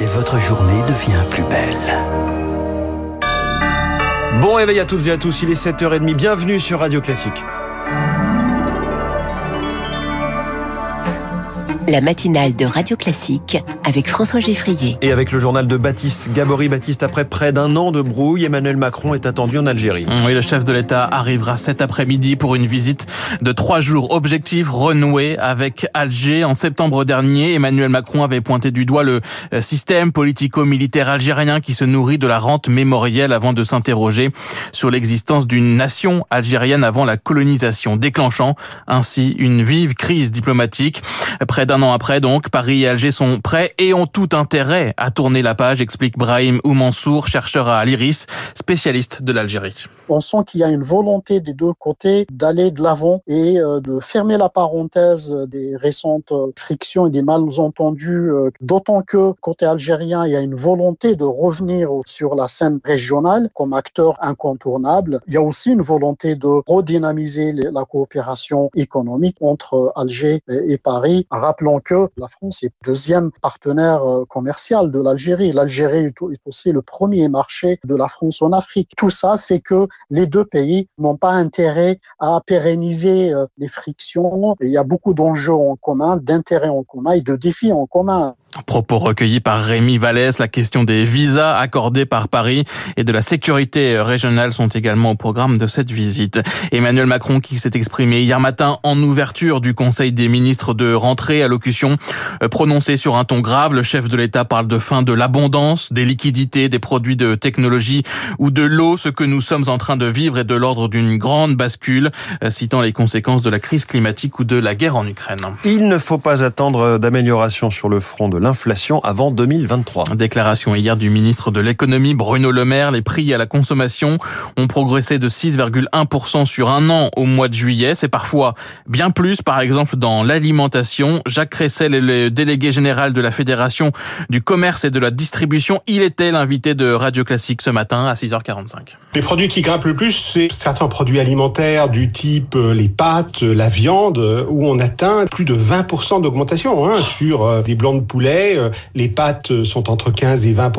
et votre journée devient plus belle. Bon réveil à toutes et à tous, il est 7h30, bienvenue sur Radio Classique. La matinale de Radio Classique avec François Geffrier. Et avec le journal de Baptiste Gabory. Baptiste, après près d'un an de brouille, Emmanuel Macron est attendu en Algérie. Oui, le chef de l'État arrivera cet après-midi pour une visite de trois jours. Objectif renoué avec Alger. En septembre dernier, Emmanuel Macron avait pointé du doigt le euh, système politico-militaire algérien qui se nourrit de la rente mémorielle avant de s'interroger sur l'existence d'une nation algérienne avant la colonisation, déclenchant ainsi une vive crise diplomatique. Près d'un un an après, donc, Paris et Alger sont prêts et ont tout intérêt à tourner la page, explique Brahim Oumansour, chercheur à l'IRIS, spécialiste de l'Algérie. On sent qu'il y a une volonté des deux côtés d'aller de l'avant et euh, de fermer la parenthèse des récentes frictions et des malentendus, euh, d'autant que côté algérien, il y a une volonté de revenir sur la scène régionale comme acteur incontournable. Il y a aussi une volonté de redynamiser la coopération économique entre Alger et Paris. Rappelons que la France est deuxième partenaire euh, commercial de l'Algérie. L'Algérie est aussi le premier marché de la France en Afrique. Tout ça fait que les deux pays n'ont pas intérêt à pérenniser euh, les frictions. Il y a beaucoup d'enjeux en commun, d'intérêts en commun et de défis en commun. Propos recueillis par Rémi Vallès, la question des visas accordés par Paris et de la sécurité régionale sont également au programme de cette visite. Emmanuel Macron qui s'est exprimé hier matin en ouverture du Conseil des ministres de rentrée, allocution euh, prononcée sur un ton grave. Le chef de l'État parle de fin de l'abondance, des liquidités, des produits de technologie ou de l'eau. Ce que nous sommes en train de vivre est de l'ordre d'une grande bascule, euh, citant les conséquences de la crise climatique ou de la guerre en Ukraine. Il ne faut pas attendre d'amélioration sur le front de l'inflation avant 2023. Déclaration hier du ministre de l'économie Bruno Le Maire. Les prix à la consommation ont progressé de 6,1% sur un an au mois de juillet. C'est parfois bien plus, par exemple dans l'alimentation. Jacques Cressel est le délégué général de la Fédération du commerce et de la distribution. Il était l'invité de Radio Classique ce matin à 6h45. Les produits qui grimpent le plus, c'est certains produits alimentaires du type euh, les pâtes, la viande, euh, où on atteint plus de 20% d'augmentation hein, sur euh, des blancs de poulet euh, les pâtes sont entre 15 et 20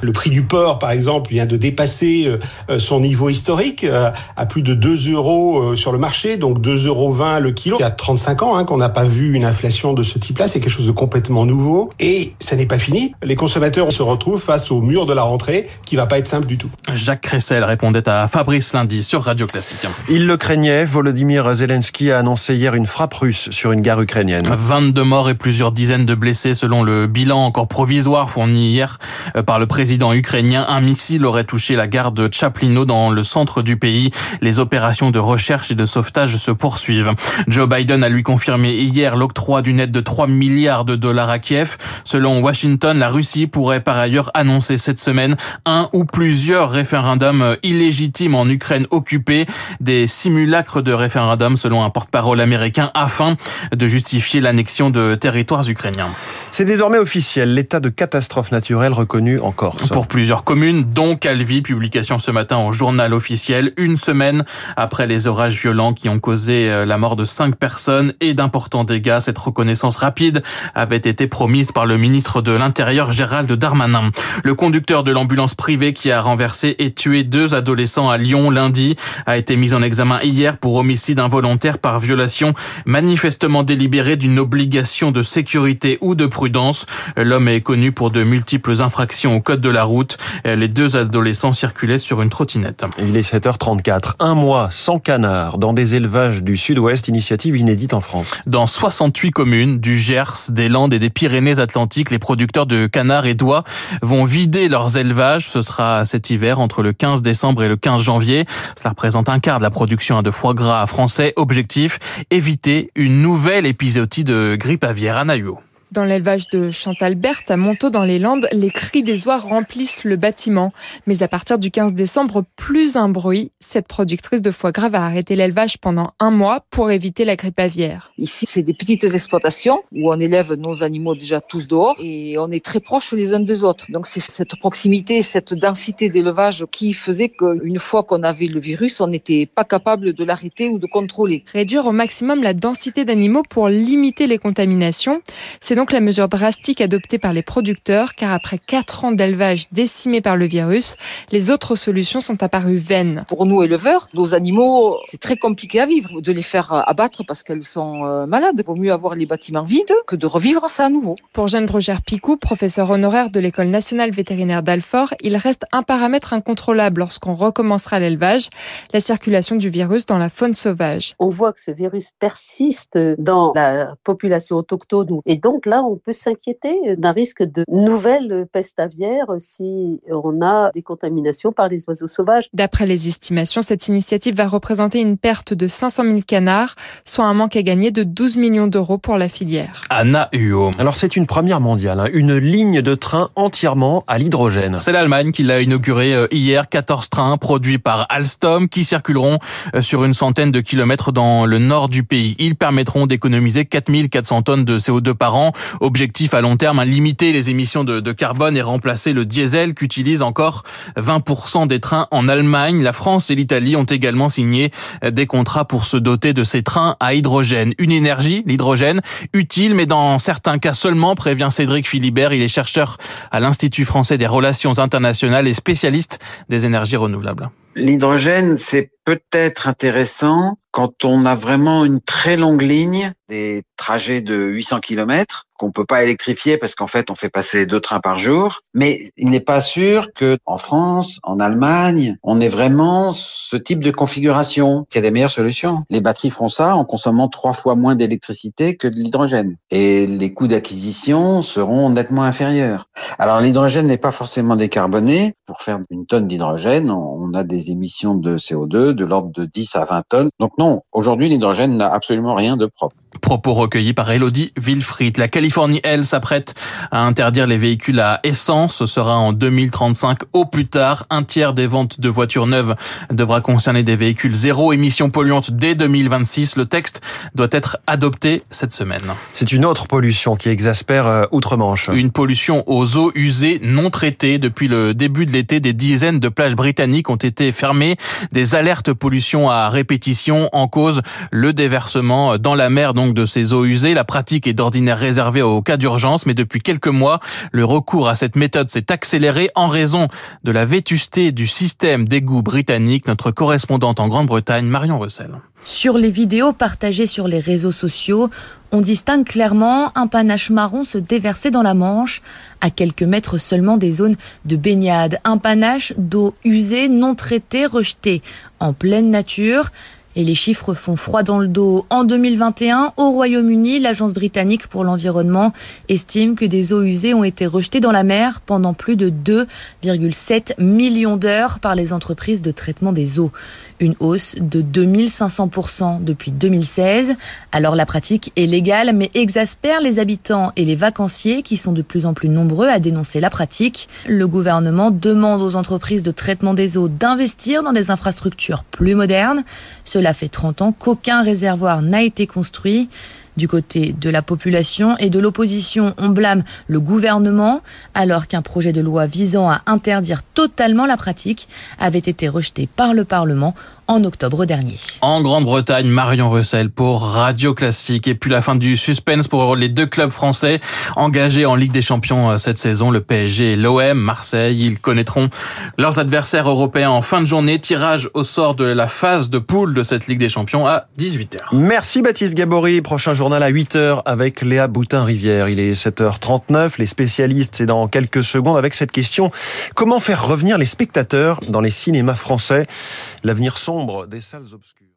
Le prix du porc, par exemple, vient de dépasser euh, son niveau historique euh, à plus de 2 euros sur le marché, donc 2,20 euros le kilo. Il y a 35 ans hein, qu'on n'a pas vu une inflation de ce type-là. C'est quelque chose de complètement nouveau. Et ça n'est pas fini. Les consommateurs se retrouvent face au mur de la rentrée qui va pas être simple du tout. Jacques Cressel répondait à Fabrice Lundi sur Radio Classique. Il le craignait. Volodymyr Zelensky a annoncé hier une frappe russe sur une gare ukrainienne. 22 morts et plusieurs dizaines de blessés selon le bilan encore provisoire fourni hier euh, par le président ukrainien. Un missile aurait touché la gare de Chaplino dans le centre du pays. Les opérations de recherche et de sauvetage se poursuivent. Joe Biden a lui confirmé hier l'octroi d'une aide de 3 milliards de dollars à Kiev. Selon Washington, la Russie pourrait par ailleurs annoncer cette semaine un ou plusieurs référendums illégitimes en Ukraine occupée, des simulacres de référendums selon un porte-parole américain afin de justifier l'annexion de territoires ukrainiens. C'est désormais officiel, l'état de catastrophe naturelle reconnu en Corse. Pour plusieurs communes, dont Calvi, publication ce matin au journal officiel, une semaine après les orages violents qui ont causé euh, la mort de cinq personnes et d'importants dégâts. Cette reconnaissance rapide avait été promise par le ministre de l'Intérieur Gérald Darmanin. Le conducteur de l'ambulance privée qui a renversé et tué deux adolescents à Lyon lundi a été mis en examen hier pour homicide involontaire par violation manifestement délibérée d'une obligation de sécurité ou de prudence. L'homme est connu pour de multiples infractions au code de la route. Les deux adolescents circulaient sur une trottinette. Il est 7h34. Un mois sans canard dans des élevages du sud-ouest, initiative inédite en France. Dans 68 communes du Gers, des Landes et des Pyrénées-Atlantiques, les producteurs de canards et d'oies vont vider leurs élevages. Ce sera cet hiver entre le 15 décembre et le 15 janvier. Cela représente un quart de la production de foie gras français. Objectif, éviter une nouvelle épisodie de grippe aviaire à Nahuo. Dans l'élevage de Chantal Berthe à Montaut dans les Landes, les cris des oies remplissent le bâtiment. Mais à partir du 15 décembre, plus un bruit. Cette productrice de foie gras va arrêter l'élevage pendant un mois pour éviter la grippe aviaire. Ici, c'est des petites exploitations où on élève nos animaux déjà tous dehors et on est très proches les uns des autres. Donc c'est cette proximité, cette densité d'élevage qui faisait qu'une fois qu'on avait le virus, on n'était pas capable de l'arrêter ou de contrôler. Réduire au maximum la densité d'animaux pour limiter les contaminations. C'est donc la mesure drastique adoptée par les producteurs, car après quatre ans d'élevage décimé par le virus, les autres solutions sont apparues vaines. Pour nous éleveurs, nos animaux, c'est très compliqué à vivre, de les faire abattre parce qu'elles sont euh, malades. Il vaut mieux avoir les bâtiments vides que de revivre ça à nouveau. Pour Jeanne Brugère Picou, professeur honoraire de l'école nationale vétérinaire d'Alfort, il reste un paramètre incontrôlable lorsqu'on recommencera l'élevage, la circulation du virus dans la faune sauvage. On voit que ce virus persiste dans la population autochtone et donc là, on peut s'inquiéter d'un risque de nouvelles pestes aviaires si on a des contaminations par les oiseaux sauvages. D'après les estimations, cette initiative va représenter une perte de 500 000 canards, soit un manque à gagner de 12 millions d'euros pour la filière. Anna Huo. Alors c'est une première mondiale, hein. une ligne de train entièrement à l'hydrogène. C'est l'Allemagne qui l'a inauguré euh, hier, 14 trains produits par Alstom qui circuleront euh, sur une centaine de kilomètres dans le nord du pays. Ils permettront d'économiser 4400 tonnes de CO2 par an. Objectif à long terme, hein, limiter les émissions de, carbone et remplacer le diesel qu'utilisent encore 20% des trains en Allemagne. La France et l'Italie ont également signé des contrats pour se doter de ces trains à hydrogène. Une énergie, l'hydrogène, utile, mais dans certains cas seulement, prévient Cédric Philibert. Il est chercheur à l'Institut français des relations internationales et spécialiste des énergies renouvelables. L'hydrogène, c'est peut-être intéressant quand on a vraiment une très longue ligne, des trajets de 800 km qu'on peut pas électrifier parce qu'en fait on fait passer deux trains par jour. Mais il n'est pas sûr que en France, en Allemagne, on ait vraiment ce type de configuration. Il y a des meilleures solutions. Les batteries font ça en consommant trois fois moins d'électricité que de l'hydrogène. Et les coûts d'acquisition seront nettement inférieurs. Alors l'hydrogène n'est pas forcément décarboné. Pour faire une tonne d'hydrogène, on a des émissions de CO2 de l'ordre de 10 à 20 tonnes. Donc non, aujourd'hui l'hydrogène n'a absolument rien de propre. Propos recueillis par Elodie Wilfried. La Californie, elle, s'apprête à interdire les véhicules à essence. Ce sera en 2035 au plus tard. Un tiers des ventes de voitures neuves devra concerner des véhicules zéro émission polluante dès 2026. Le texte doit être adopté cette semaine. C'est une autre pollution qui exaspère euh, Outre-Manche. Une pollution aux eaux usées non traitées. Depuis le début de l'été, des dizaines de plages britanniques ont été fermées. Des alertes pollution à répétition en cause le déversement dans la mer donc de ces eaux usées. La pratique est d'ordinaire réservée aux cas d'urgence, mais depuis quelques mois, le recours à cette méthode s'est accéléré en raison de la vétusté du système d'égout britannique. Notre correspondante en Grande-Bretagne, Marion Russell. Sur les vidéos partagées sur les réseaux sociaux, on distingue clairement un panache marron se déverser dans la Manche, à quelques mètres seulement des zones de baignade. Un panache d'eau usée, non traitée, rejetée en pleine nature. Et les chiffres font froid dans le dos. En 2021, au Royaume-Uni, l'Agence britannique pour l'environnement estime que des eaux usées ont été rejetées dans la mer pendant plus de 2,7 millions d'heures par les entreprises de traitement des eaux. Une hausse de 2500% depuis 2016. Alors la pratique est légale mais exaspère les habitants et les vacanciers qui sont de plus en plus nombreux à dénoncer la pratique. Le gouvernement demande aux entreprises de traitement des eaux d'investir dans des infrastructures plus modernes. Fait 30 ans qu'aucun réservoir n'a été construit. Du côté de la population et de l'opposition, on blâme le gouvernement alors qu'un projet de loi visant à interdire totalement la pratique avait été rejeté par le Parlement en octobre dernier. En Grande-Bretagne, Marion Russell pour Radio Classique. Et puis la fin du suspense pour les deux clubs français engagés en Ligue des Champions euh, cette saison, le PSG et l'OM, Marseille. Ils connaîtront leurs adversaires européens en fin de journée. Tirage au sort de la phase de poule de cette Ligue des Champions à 18h. Merci Baptiste Gabory. Prochain journal à 8h avec Léa Boutin-Rivière. Il est 7h39. Les spécialistes, c'est dans quelques secondes avec cette question. Comment faire revenir les spectateurs dans les cinémas français? L'avenir sombre des salles obscures.